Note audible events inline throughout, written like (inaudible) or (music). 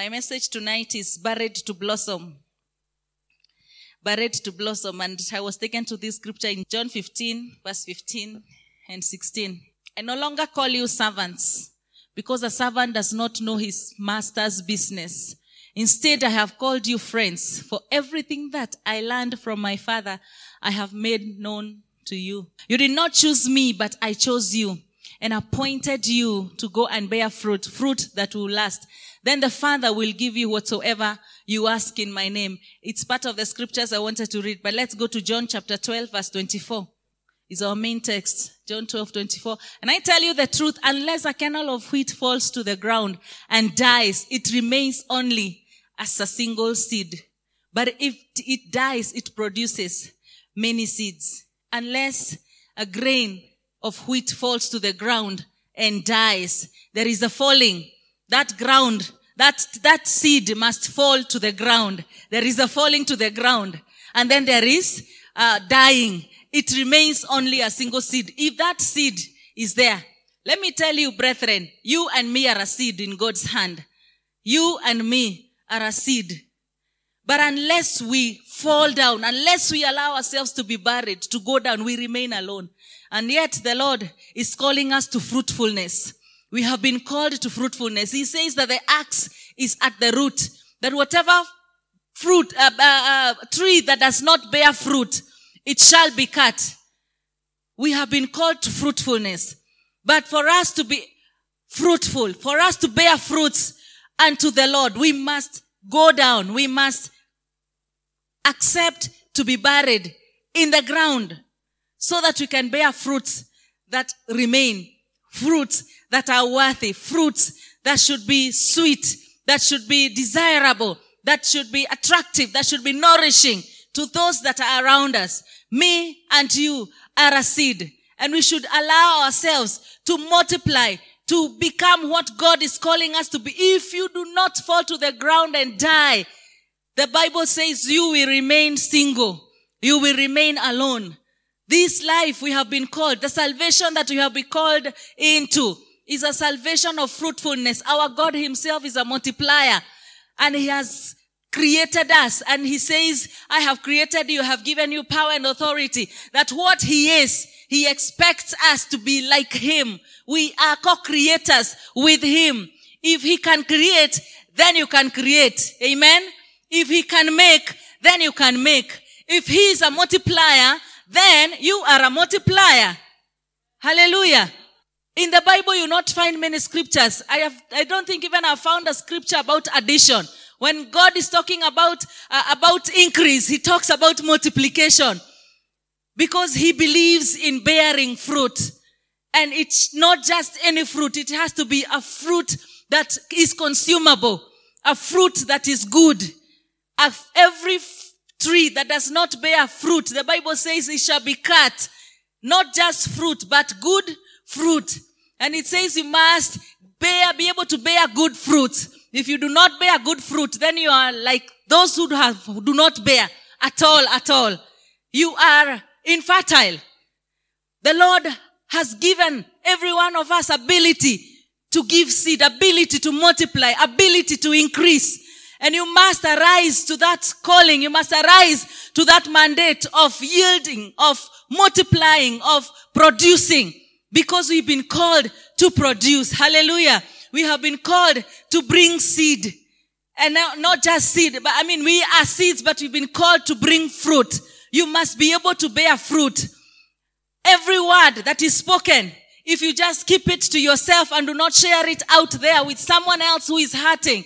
My message tonight is buried to blossom. Buried to blossom. And I was taken to this scripture in John 15, verse 15 and 16. I no longer call you servants because a servant does not know his master's business. Instead, I have called you friends for everything that I learned from my father, I have made known to you. You did not choose me, but I chose you and appointed you to go and bear fruit, fruit that will last. Then the Father will give you whatsoever you ask in my name. It's part of the scriptures I wanted to read, but let's go to John chapter 12 verse 24. Is our main text. John 12, 24. And I tell you the truth, unless a kernel of wheat falls to the ground and dies, it remains only as a single seed. But if it dies, it produces many seeds. Unless a grain of wheat falls to the ground and dies, there is a falling. That ground, that, that seed must fall to the ground. There is a falling to the ground. And then there is uh, dying. It remains only a single seed. If that seed is there, let me tell you, brethren, you and me are a seed in God's hand. You and me are a seed. But unless we fall down, unless we allow ourselves to be buried, to go down, we remain alone. And yet the Lord is calling us to fruitfulness. We have been called to fruitfulness. He says that the axe is at the root. That whatever fruit, uh, uh, uh, tree that does not bear fruit, it shall be cut. We have been called to fruitfulness. But for us to be fruitful, for us to bear fruits unto the Lord, we must go down. We must accept to be buried in the ground so that we can bear fruits that remain, fruits that are worthy, fruits that should be sweet, that should be desirable, that should be attractive, that should be nourishing to those that are around us. Me and you are a seed and we should allow ourselves to multiply, to become what God is calling us to be. If you do not fall to the ground and die, the Bible says you will remain single. You will remain alone. This life we have been called, the salvation that we have been called into is a salvation of fruitfulness. Our God himself is a multiplier and he has created us and he says, I have created you, have given you power and authority that what he is, he expects us to be like him. We are co-creators with him. If he can create, then you can create. Amen. If he can make, then you can make. If he is a multiplier, then you are a multiplier. Hallelujah. In the Bible, you not find many scriptures. I have, I don't think even I found a scripture about addition. When God is talking about, uh, about increase, He talks about multiplication. Because He believes in bearing fruit. And it's not just any fruit. It has to be a fruit that is consumable. A fruit that is good. Every tree that does not bear fruit, the Bible says it shall be cut. Not just fruit, but good fruit. And it says you must bear, be able to bear good fruit. If you do not bear good fruit, then you are like those who have, who do not bear at all, at all. You are infertile. The Lord has given every one of us ability to give seed, ability to multiply, ability to increase. And you must arise to that calling. You must arise to that mandate of yielding, of multiplying, of producing. Because we've been called to produce. Hallelujah. We have been called to bring seed. And not just seed, but I mean, we are seeds, but we've been called to bring fruit. You must be able to bear fruit. Every word that is spoken, if you just keep it to yourself and do not share it out there with someone else who is hurting,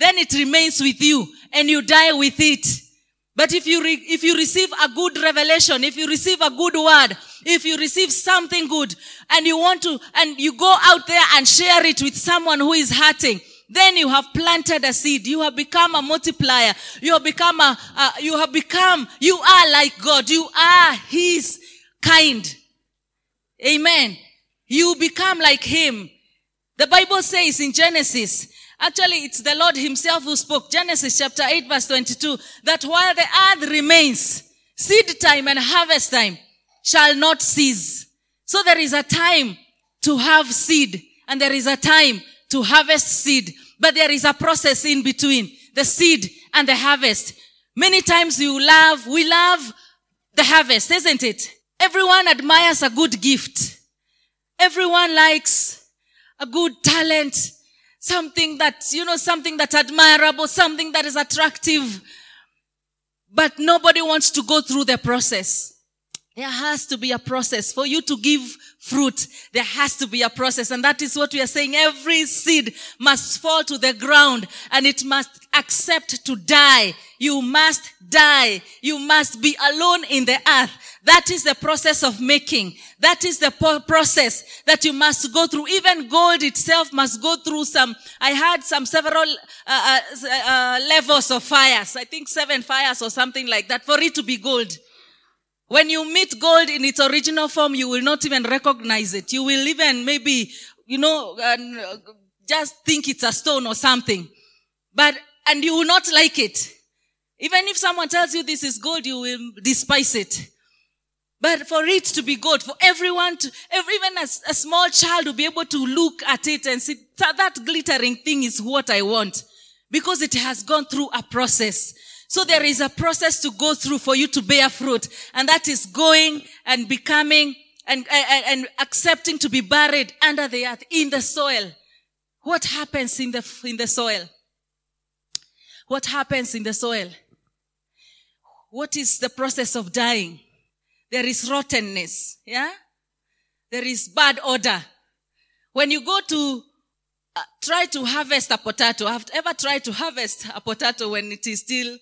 then it remains with you and you die with it. But if you, re- if you receive a good revelation, if you receive a good word, if you receive something good and you want to, and you go out there and share it with someone who is hurting, then you have planted a seed. You have become a multiplier. You have become a, uh, you have become, you are like God. You are His kind. Amen. You become like Him. The Bible says in Genesis, actually it's the Lord Himself who spoke, Genesis chapter 8 verse 22, that while the earth remains, seed time and harvest time shall not cease. So there is a time to have seed and there is a time to harvest seed. But there is a process in between the seed and the harvest. Many times you love, we love the harvest, isn't it? Everyone admires a good gift. Everyone likes a good talent, something that, you know, something that's admirable, something that is attractive. But nobody wants to go through the process. There has to be a process for you to give fruit. There has to be a process. And that is what we are saying. Every seed must fall to the ground and it must accept to die. You must die. You must be alone in the earth. That is the process of making. That is the po- process that you must go through. Even gold itself must go through some, I had some several uh, uh, uh, levels of fires. I think seven fires or something like that for it to be gold. When you meet gold in its original form, you will not even recognize it. You will even maybe, you know, uh, just think it's a stone or something. But, and you will not like it. Even if someone tells you this is gold, you will despise it. But for it to be gold, for everyone to, even a, a small child to be able to look at it and see that, that glittering thing is what I want. Because it has gone through a process. So there is a process to go through for you to bear fruit. And that is going and becoming and, and, and accepting to be buried under the earth in the soil. What happens in the, in the soil? What happens in the soil? What is the process of dying? There is rottenness. Yeah? There is bad odor. When you go to uh, try to harvest a potato, I've ever tried to harvest a potato when it is still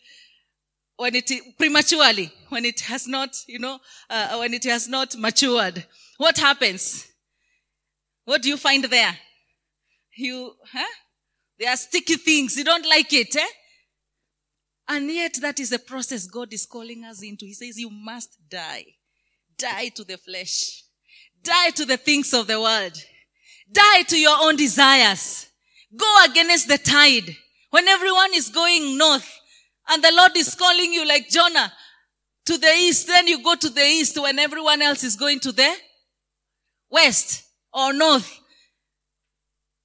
when it prematurely, when it has not, you know, uh, when it has not matured, what happens? What do you find there? You, huh? There are sticky things. You don't like it, eh? And yet that is the process God is calling us into. He says you must die. Die to the flesh. Die to the things of the world. Die to your own desires. Go against the tide. When everyone is going north, and the Lord is calling you like Jonah to the east. Then you go to the east when everyone else is going to the west or north.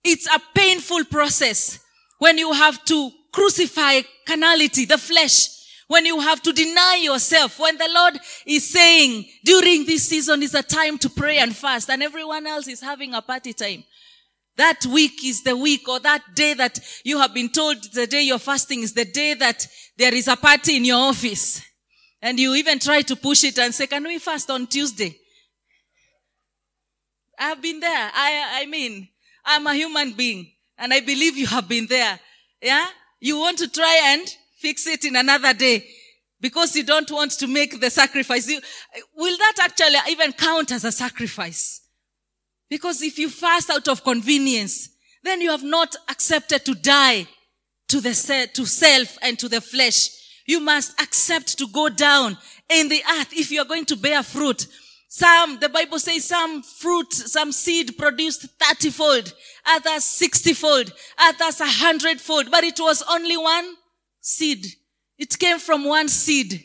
It's a painful process when you have to crucify carnality, the flesh, when you have to deny yourself, when the Lord is saying during this season is a time to pray and fast and everyone else is having a party time. That week is the week or that day that you have been told the day you're fasting is the day that there is a party in your office. And you even try to push it and say, can we fast on Tuesday? I've been there. I, I mean, I'm a human being and I believe you have been there. Yeah? You want to try and fix it in another day because you don't want to make the sacrifice. You, will that actually even count as a sacrifice? Because if you fast out of convenience, then you have not accepted to die to the to self and to the flesh. You must accept to go down in the earth if you are going to bear fruit. Some, the Bible says some fruit, some seed produced 30 fold, others 60 fold, others a hundred fold, but it was only one seed. It came from one seed.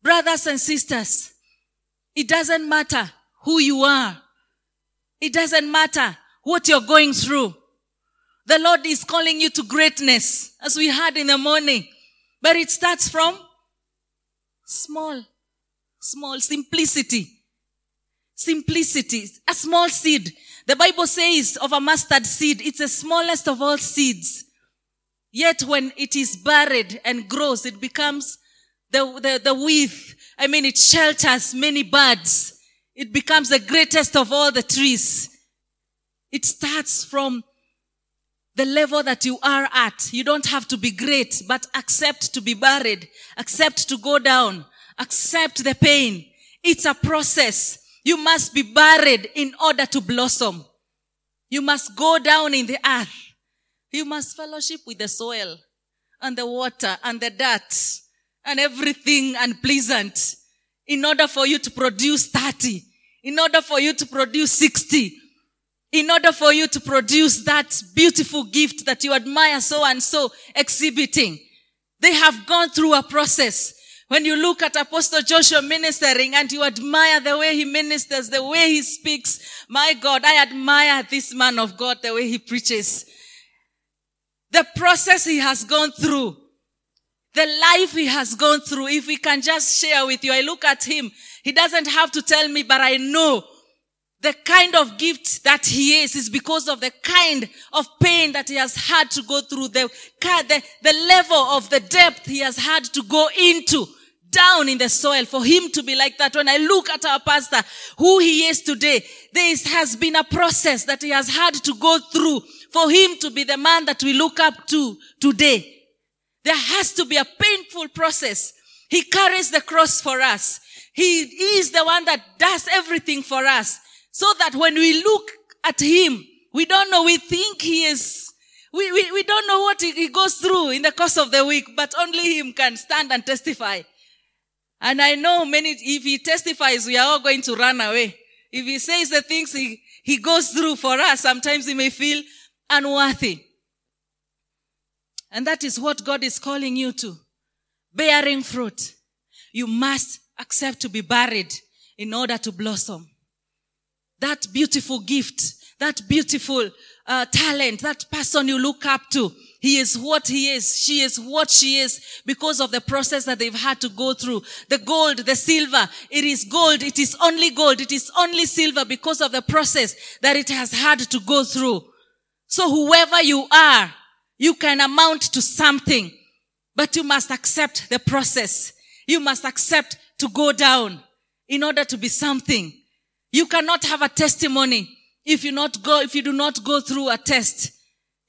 Brothers and sisters, it doesn't matter who you are. It doesn't matter what you're going through. The Lord is calling you to greatness, as we had in the morning. But it starts from small, small simplicity. Simplicity. A small seed. The Bible says of a mustard seed, it's the smallest of all seeds. Yet when it is buried and grows, it becomes the, the, the width. I mean, it shelters many birds. It becomes the greatest of all the trees. It starts from the level that you are at. You don't have to be great, but accept to be buried. Accept to go down. Accept the pain. It's a process. You must be buried in order to blossom. You must go down in the earth. You must fellowship with the soil and the water and the dirt and everything unpleasant in order for you to produce 30 in order for you to produce 60, in order for you to produce that beautiful gift that you admire so and so exhibiting. They have gone through a process. When you look at Apostle Joshua ministering and you admire the way he ministers, the way he speaks, my God, I admire this man of God, the way he preaches. the process he has gone through, the life he has gone through. If we can just share with you, I look at him. He doesn't have to tell me, but I know the kind of gift that he is is because of the kind of pain that he has had to go through, the, the, the level of the depth he has had to go into down in the soil for him to be like that. When I look at our pastor, who he is today, there has been a process that he has had to go through for him to be the man that we look up to today. There has to be a painful process. He carries the cross for us. He is the one that does everything for us. So that when we look at him, we don't know, we think he is, we, we, we don't know what he, he goes through in the course of the week, but only him can stand and testify. And I know many, if he testifies, we are all going to run away. If he says the things he, he goes through for us, sometimes he may feel unworthy. And that is what God is calling you to. Bearing fruit. You must accept to be buried in order to blossom that beautiful gift, that beautiful uh, talent, that person you look up to. He is what he is. She is what she is because of the process that they've had to go through. The gold, the silver, it is gold. It is only gold. It is only silver because of the process that it has had to go through. So whoever you are, you can amount to something, but you must accept the process. You must accept to go down in order to be something. You cannot have a testimony if you not go, if you do not go through a test.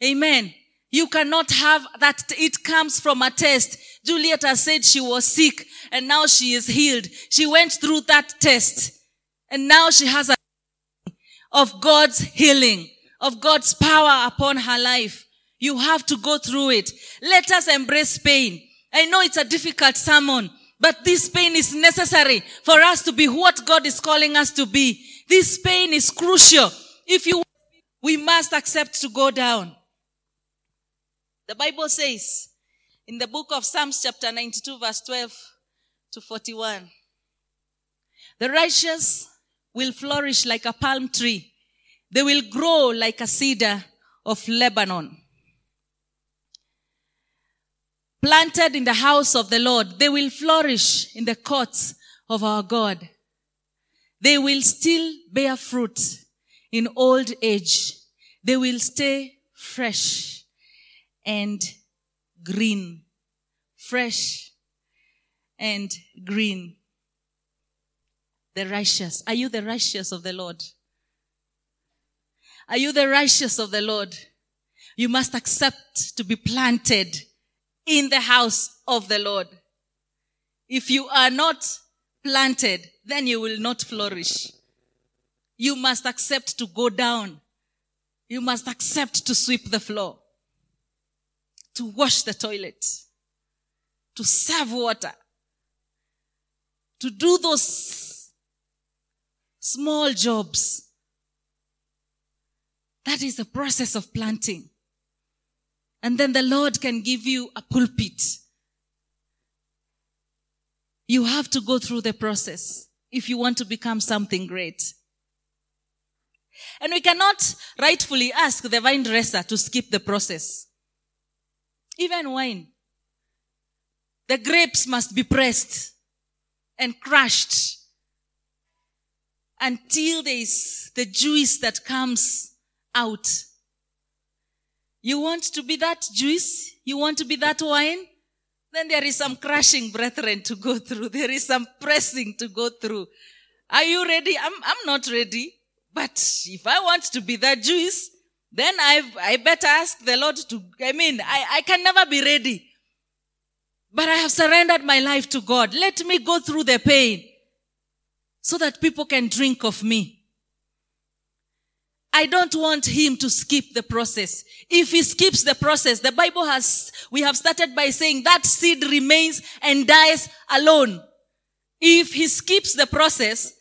Amen. You cannot have that it comes from a test. Juliet has said she was sick and now she is healed. She went through that test and now she has a of God's healing, of God's power upon her life. You have to go through it. Let us embrace pain. I know it's a difficult sermon, but this pain is necessary for us to be what God is calling us to be. This pain is crucial. If you, we must accept to go down. The Bible says in the book of Psalms chapter 92 verse 12 to 41, the righteous will flourish like a palm tree. They will grow like a cedar of Lebanon planted in the house of the Lord, they will flourish in the courts of our God. They will still bear fruit in old age. They will stay fresh and green. Fresh and green. The righteous. Are you the righteous of the Lord? Are you the righteous of the Lord? You must accept to be planted in the house of the Lord. If you are not planted, then you will not flourish. You must accept to go down. You must accept to sweep the floor, to wash the toilet, to serve water, to do those small jobs. That is the process of planting. And then the Lord can give you a pulpit. You have to go through the process if you want to become something great. And we cannot rightfully ask the vine dresser to skip the process. Even wine. The grapes must be pressed and crushed until there is the juice that comes out. You want to be that juice? You want to be that wine? Then there is some crushing, brethren, to go through. There is some pressing to go through. Are you ready? I'm, I'm not ready. But if I want to be that juice, then I, I better ask the Lord to, I mean, I, I can never be ready. But I have surrendered my life to God. Let me go through the pain so that people can drink of me. I don't want him to skip the process. If he skips the process, the Bible has, we have started by saying that seed remains and dies alone. If he skips the process,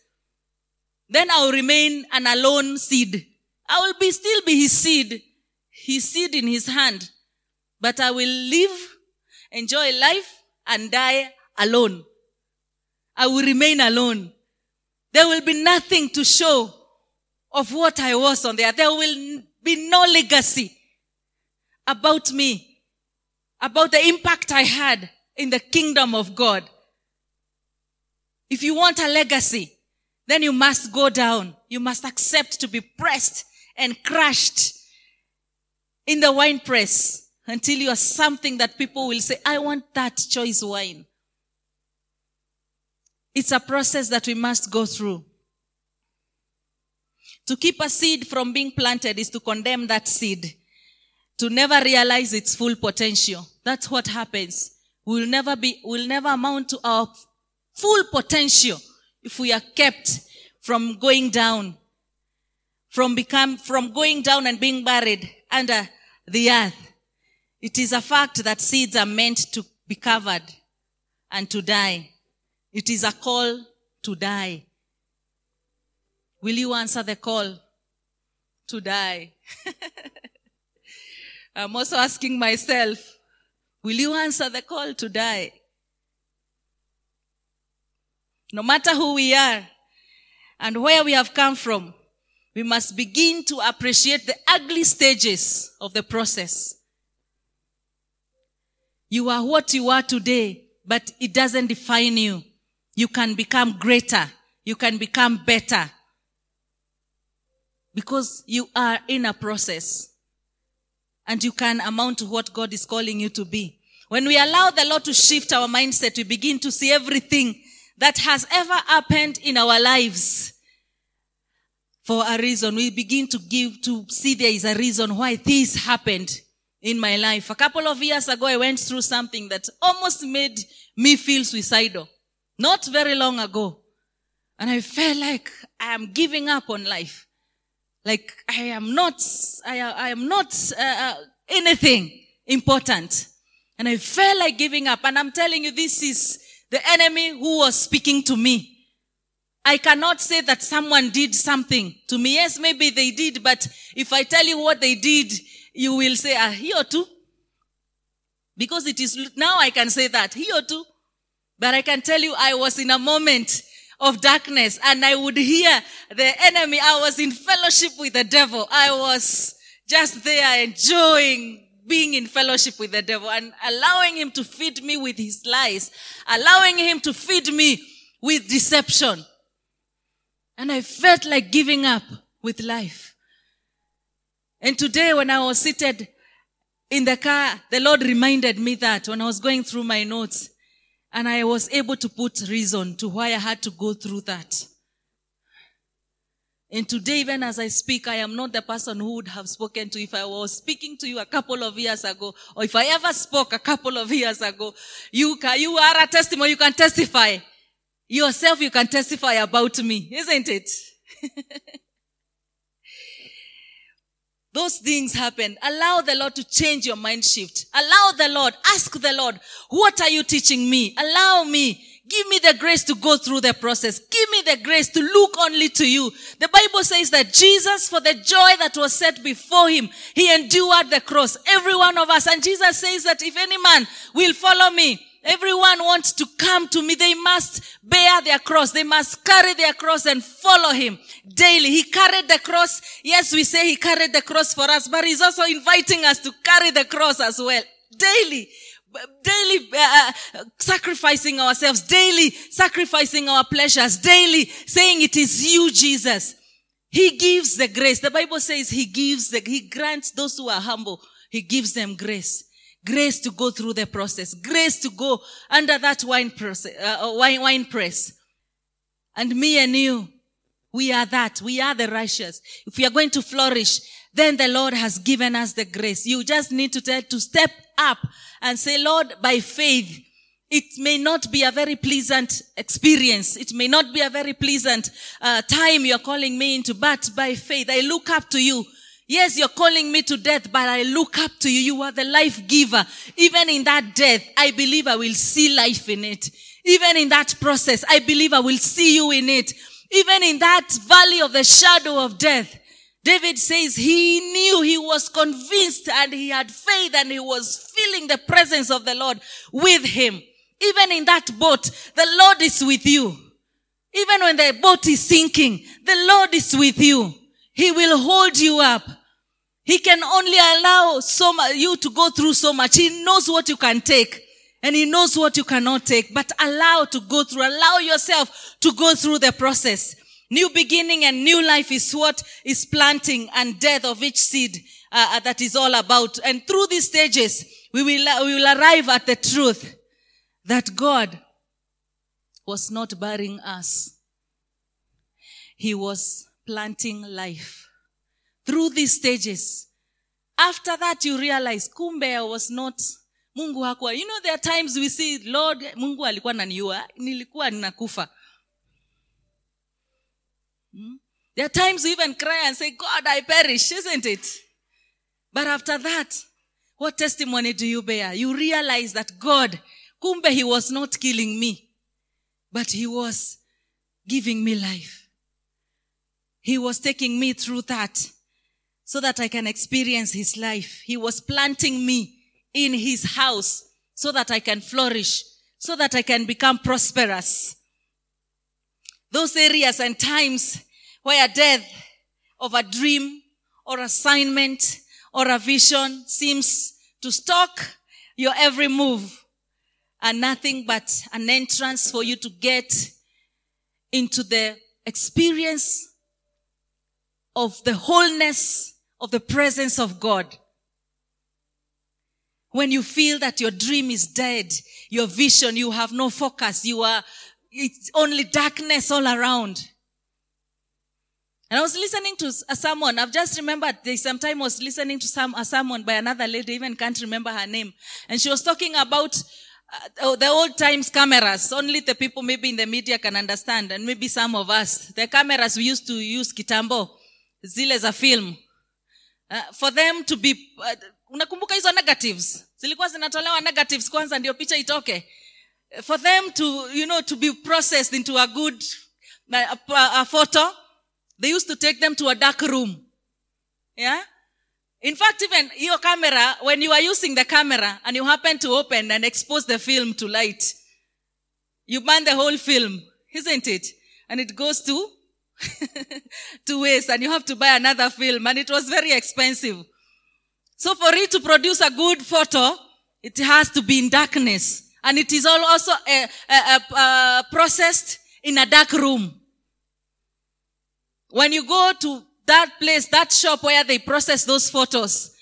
then I'll remain an alone seed. I will be still be his seed, his seed in his hand, but I will live, enjoy life and die alone. I will remain alone. There will be nothing to show of what I was on there. There will be no legacy. about me, about the impact I had in the kingdom of God. If you want a legacy, then you must go down. You must accept to be pressed and crushed in the wine press until you are something that people will say, I want that choice wine. It's a process that we must go through. To keep a seed from being planted is to condemn that seed, to never realize its full potential. That's what happens. We'll never be, we'll never amount to our full potential if we are kept from going down, from become, from going down and being buried under the earth. It is a fact that seeds are meant to be covered and to die. It is a call to die. Will you answer the call to die? (laughs) I'm also asking myself, will you answer the call to die? No matter who we are and where we have come from, we must begin to appreciate the ugly stages of the process. You are what you are today, but it doesn't define you. You can become greater. You can become better. Because you are in a process. And you can amount to what God is calling you to be. When we allow the Lord to shift our mindset, we begin to see everything that has ever happened in our lives for a reason. We begin to give, to see there is a reason why this happened in my life. A couple of years ago, I went through something that almost made me feel suicidal. Not very long ago. And I felt like I am giving up on life. Like I am not, I, I am not uh, uh, anything important. And I felt like giving up. And I'm telling you, this is the enemy who was speaking to me. I cannot say that someone did something to me. Yes, maybe they did, but if I tell you what they did, you will say, ah, here too. Because it is, now I can say that, here too. But I can tell you, I was in a moment of darkness and I would hear the enemy. I was in fellowship with the devil. I was just there enjoying being in fellowship with the devil and allowing him to feed me with his lies, allowing him to feed me with deception. And I felt like giving up with life. And today when I was seated in the car, the Lord reminded me that when I was going through my notes and I was able to put reason to why I had to go through that. And today, even as I speak, I am not the person who would have spoken to if I was speaking to you a couple of years ago, or if I ever spoke a couple of years ago. You can, you are a testimony. You can testify yourself. You can testify about me, isn't it? (laughs) Those things happen. Allow the Lord to change your mind shift. Allow the Lord, ask the Lord, what are you teaching me? Allow me. Give me the grace to go through the process. Give me the grace to look only to you. The Bible says that Jesus, for the joy that was set before him, he endured the cross. Every one of us. And Jesus says that if any man will follow me, Everyone wants to come to me. They must bear their cross. They must carry their cross and follow him daily. He carried the cross. Yes, we say he carried the cross for us, but he's also inviting us to carry the cross as well. Daily. Daily uh, uh, sacrificing ourselves, daily sacrificing our pleasures, daily saying it is you, Jesus. He gives the grace. The Bible says he gives the, he grants those who are humble. He gives them grace. Grace to go through the process. Grace to go under that wine process, uh, uh, wine, wine press. And me and you, we are that. We are the righteous. If we are going to flourish, then the Lord has given us the grace. You just need to tell, to step up and say, Lord, by faith, it may not be a very pleasant experience. It may not be a very pleasant uh, time you're calling me into, but by faith, I look up to you. Yes, you're calling me to death, but I look up to you. You are the life giver. Even in that death, I believe I will see life in it. Even in that process, I believe I will see you in it. Even in that valley of the shadow of death, David says he knew, he was convinced and he had faith and he was feeling the presence of the Lord with him. Even in that boat, the Lord is with you. Even when the boat is sinking, the Lord is with you. He will hold you up. He can only allow so mu- you to go through so much. He knows what you can take and he knows what you cannot take, but allow to go through, allow yourself to go through the process. New beginning and new life is what is planting and death of each seed uh, uh, that is all about. And through these stages, we will, we will arrive at the truth that God was not burying us. He was planting life. Through these stages, after that you realize, kumbe I was not, Mungu hakuwa. You know, there are times we see, Lord, Mungu alikuwa naniua, nilikuwa ninakufa. Hmm? There are times we even cry and say, God, I perish, isn't it? But after that, what testimony do you bear? You realize that God, kumbe he was not killing me, but he was giving me life. He was taking me through that so that I can experience his life. He was planting me in his house so that I can flourish, so that I can become prosperous. Those areas and times where death of a dream or assignment or a vision seems to stalk your every move are nothing but an entrance for you to get into the experience of the wholeness of the presence of God. When you feel that your dream is dead, your vision, you have no focus, you are, it's only darkness all around. And I was listening to someone. I've just remembered there some time I was listening to some, a sermon by another lady, even can't remember her name. And she was talking about uh, the old times cameras. Only the people maybe in the media can understand. And maybe some of us. The cameras we used to use kitambo. Zile za film. Uh, for them to be, uh, unakumbuka hizo negatives. Zilikuwa zinatolewa negatives kwanza ndio picha itoke. For them to, you know, to be processed into a good, a, a, a photo. They used to take them to a dark room. Yeah? In fact, even your camera, when you are using the camera and you happen to open and expose the film to light, you burn the whole film, isn't it? And it goes to, (laughs) to waste and you have to buy another film and it was very expensive. So for it to produce a good photo, it has to be in darkness and it is all also uh, uh, uh, processed in a dark room. When you go to that place, that shop where they process those photos,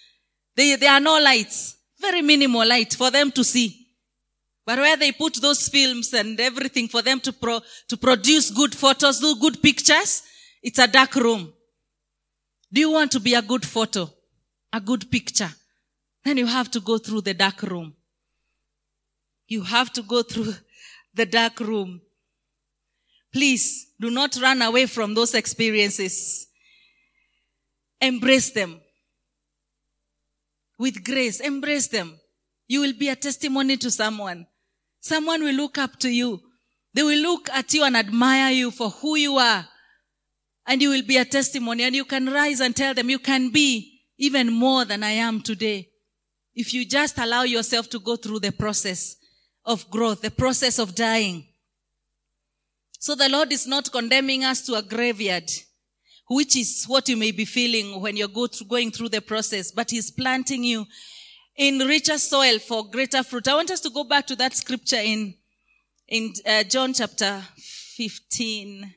they, there are no lights. Very minimal light for them to see. But where they put those films and everything for them to pro, to produce good photos, do good pictures, it's a dark room. Do you want to be a good photo? A good picture? Then you have to go through the dark room. You have to go through the dark room. Please do not run away from those experiences. Embrace them. With grace, embrace them. You will be a testimony to someone. Someone will look up to you. They will look at you and admire you for who you are. And you will be a testimony and you can rise and tell them you can be even more than I am today. If you just allow yourself to go through the process of growth, the process of dying. So the Lord is not condemning us to a graveyard, which is what you may be feeling when you're go through, going through the process, but He's planting you in richer soil for greater fruit. I want us to go back to that scripture in, in uh, John chapter 15,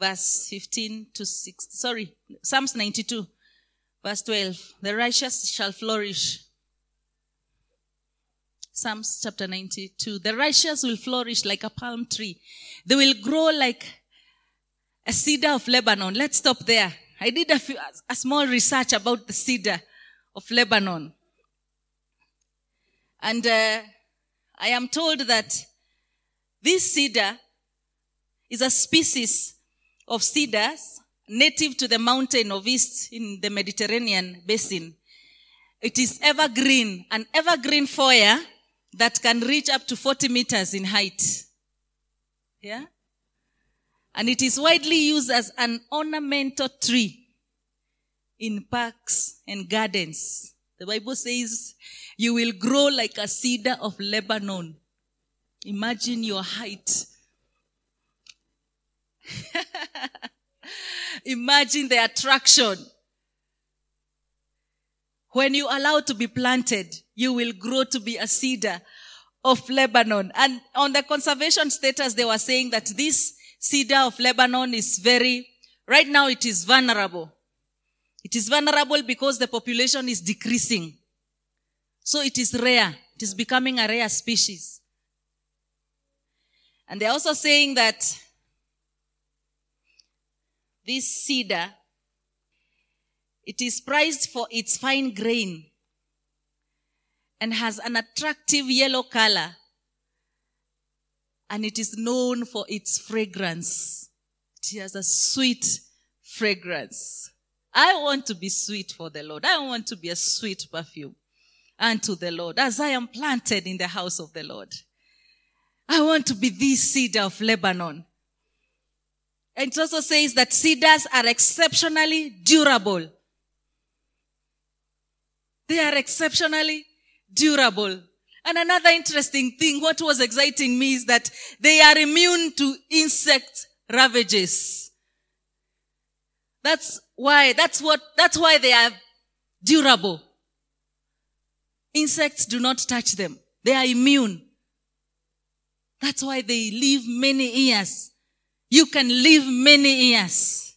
verse 15 to 6. Sorry, Psalms 92, verse 12. The righteous shall flourish. Psalms chapter 92. The righteous will flourish like a palm tree. They will grow like a cedar of Lebanon. Let's stop there. I did a, few, a small research about the cedar of Lebanon. And uh, I am told that this cedar is a species of cedars native to the mountain of East in the Mediterranean basin. It is evergreen, an evergreen foyer that can reach up to 40 meters in height. Yeah? And it is widely used as an ornamental tree in parks and gardens. The Bible says you will grow like a cedar of Lebanon. Imagine your height. (laughs) Imagine the attraction. When you allow to be planted, you will grow to be a cedar of Lebanon. And on the conservation status, they were saying that this cedar of Lebanon is very, right now it is vulnerable. It is vulnerable because the population is decreasing. So it is rare. It is becoming a rare species. And they're also saying that this cedar, it is prized for its fine grain and has an attractive yellow color. And it is known for its fragrance. It has a sweet fragrance. I want to be sweet for the Lord. I want to be a sweet perfume unto the Lord as I am planted in the house of the Lord. I want to be the cedar of Lebanon. And it also says that cedars are exceptionally durable. They are exceptionally durable. And another interesting thing, what was exciting me is that they are immune to insect ravages. That's why, that's what, that's why they are durable. Insects do not touch them. They are immune. That's why they live many years. You can live many years.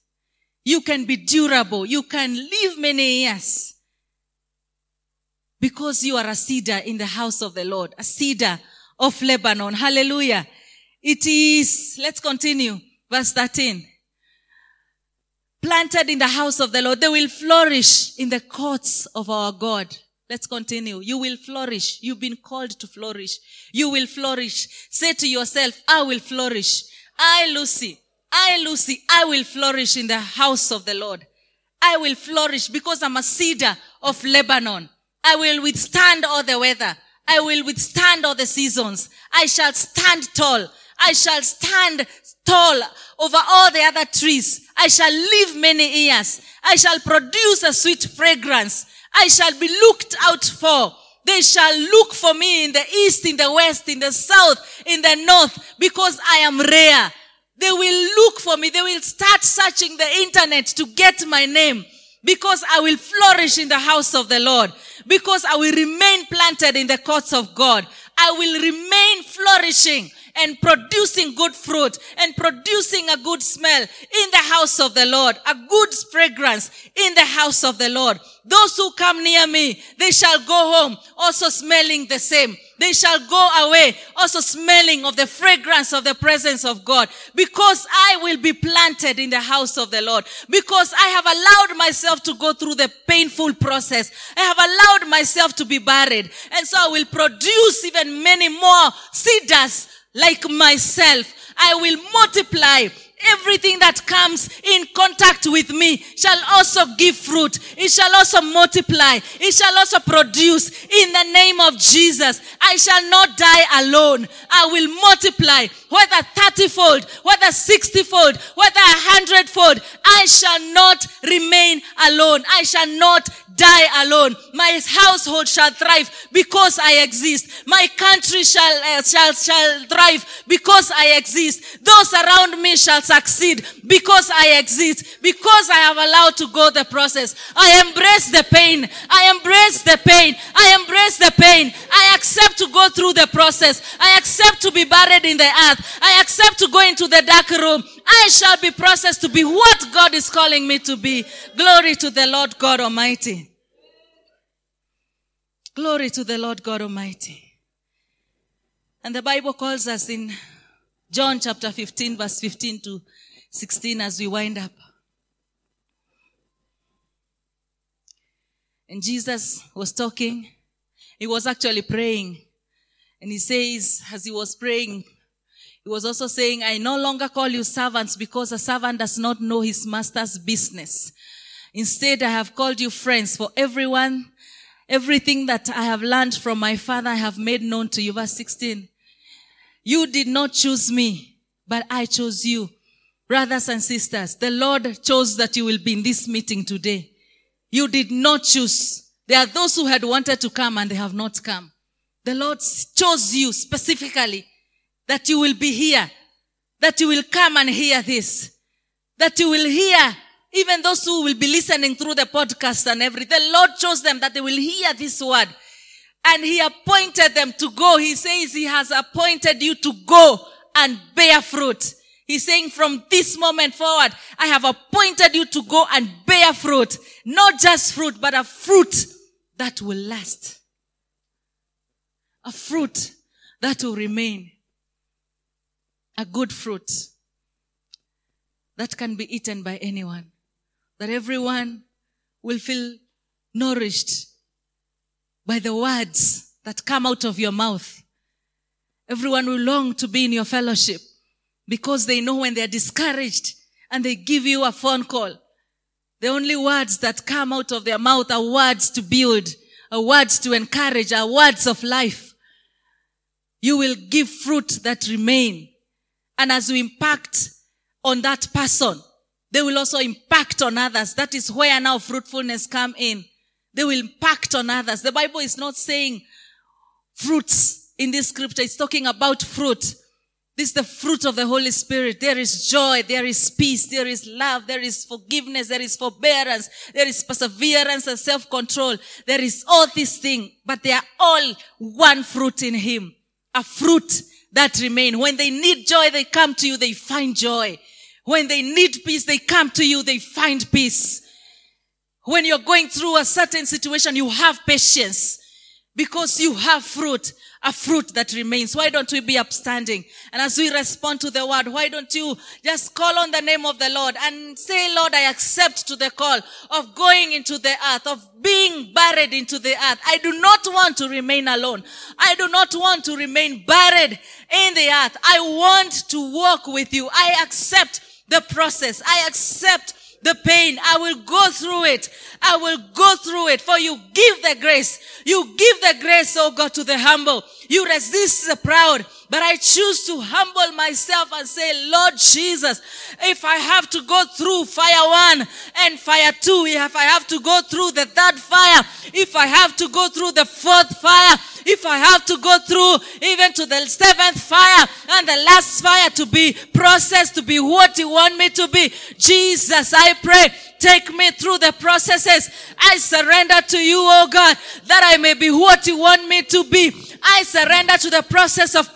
You can be durable. You can live many years. Because you are a cedar in the house of the Lord, a cedar of Lebanon. Hallelujah. It is, let's continue. Verse 13. Planted in the house of the Lord, they will flourish in the courts of our God. Let's continue. You will flourish. You've been called to flourish. You will flourish. Say to yourself, I will flourish. I, Lucy, I, Lucy, I will flourish in the house of the Lord. I will flourish because I'm a cedar of Lebanon. I will withstand all the weather. I will withstand all the seasons. I shall stand tall. I shall stand tall over all the other trees. I shall live many years. I shall produce a sweet fragrance. I shall be looked out for. They shall look for me in the east, in the west, in the south, in the north, because I am rare. They will look for me. They will start searching the internet to get my name because I will flourish in the house of the Lord, because I will remain planted in the courts of God. I will remain flourishing and producing good fruit and producing a good smell in the house of the Lord, a good fragrance in the house of the Lord. Those who come near me, they shall go home also smelling the same. They shall go away also smelling of the fragrance of the presence of God because I will be planted in the house of the Lord because I have allowed myself to go through the painful process. I have allowed myself to be buried and so I will produce even many more cedars like myself. I will multiply everything that comes in contact with me shall also give fruit. It shall also multiply. It shall also produce in the name of Jesus. I shall not die alone. I will multiply, whether 30 fold, whether 60 fold, whether a hundred fold. I shall not remain alone. I shall not die alone. My household shall thrive because I exist. My country shall, uh, shall, shall thrive because I exist. Those around me shall succeed because I exist. Because I have allowed to go the process. I embrace the pain. I embrace the pain. I embrace the pain. I accept to go through the process. I accept to be buried in the earth. I accept to go into the dark room. I shall be processed to be what God is calling me to be. Glory to the Lord God Almighty. Glory to the Lord God Almighty. And the Bible calls us in John chapter 15 verse 15 to 16 as we wind up. And Jesus was talking. He was actually praying. And he says, as he was praying, he was also saying, I no longer call you servants because a servant does not know his master's business. Instead, I have called you friends for everyone, everything that I have learned from my father, I have made known to you. Verse 16. You did not choose me, but I chose you. Brothers and sisters, the Lord chose that you will be in this meeting today. You did not choose. There are those who had wanted to come and they have not come. The Lord chose you specifically that you will be here, that you will come and hear this, that you will hear even those who will be listening through the podcast and everything, the Lord chose them that they will hear this word. And He appointed them to go. He says He has appointed you to go and bear fruit. He's saying from this moment forward, I have appointed you to go and bear fruit. Not just fruit, but a fruit that will last. A fruit that will remain. A good fruit that can be eaten by anyone. That everyone will feel nourished by the words that come out of your mouth. Everyone will long to be in your fellowship because they know when they're discouraged and they give you a phone call. The only words that come out of their mouth are words to build, are words to encourage, are words of life. You will give fruit that remain. And as you impact on that person, they will also impact on others. That is where now fruitfulness come in. They will impact on others. The Bible is not saying fruits in this scripture. It's talking about fruit. This is the fruit of the Holy Spirit. There is joy, there is peace, there is love, there is forgiveness, there is forbearance, there is perseverance and self-control. There is all these things, but they are all one fruit in Him. A fruit that remain. When they need joy, they come to you, they find joy. When they need peace, they come to you, they find peace. When you're going through a certain situation, you have patience because you have fruit a fruit that remains. Why don't we be upstanding? And as we respond to the word, why don't you just call on the name of the Lord and say, Lord, I accept to the call of going into the earth, of being buried into the earth. I do not want to remain alone. I do not want to remain buried in the earth. I want to walk with you. I accept the process. I accept the pain. I will go through it. I will go through it. For you give the grace. You give the grace, oh God, to the humble. You resist the proud. But I choose to humble myself and say, Lord Jesus, if I have to go through fire one and fire two, if I have to go through the third fire, if I have to go through the fourth fire, if I have to go through even to the seventh fire and the last fire to be processed to be what you want me to be, Jesus, I pray, take me through the processes. I surrender to you, oh God, that I may be what you want me to be. I surrender to the process of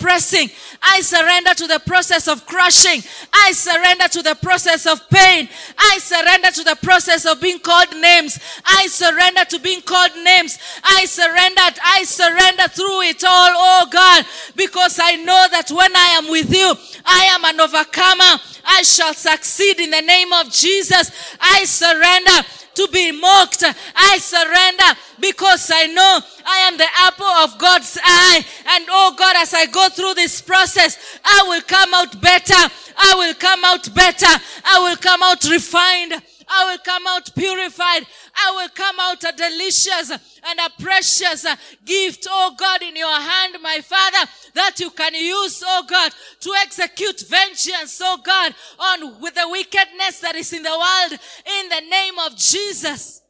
I surrender to the process of crushing. I surrender to the process of pain. I surrender to the process of being called names. I surrender to being called names. I surrender. I surrender through it all, oh God, because I know that when I am with you, I am an overcomer. I shall succeed in the name of Jesus. I surrender to be mocked. I surrender because I know I am the apple of God's eye. And oh God, as I go through this process, I will come out better. I will come out better. I will come out refined. I will come out purified. I will come out a delicious and a precious gift, oh God, in your hand, my Father, that you can use, oh God, to execute vengeance, oh God, on with the wickedness that is in the world in the name of Jesus.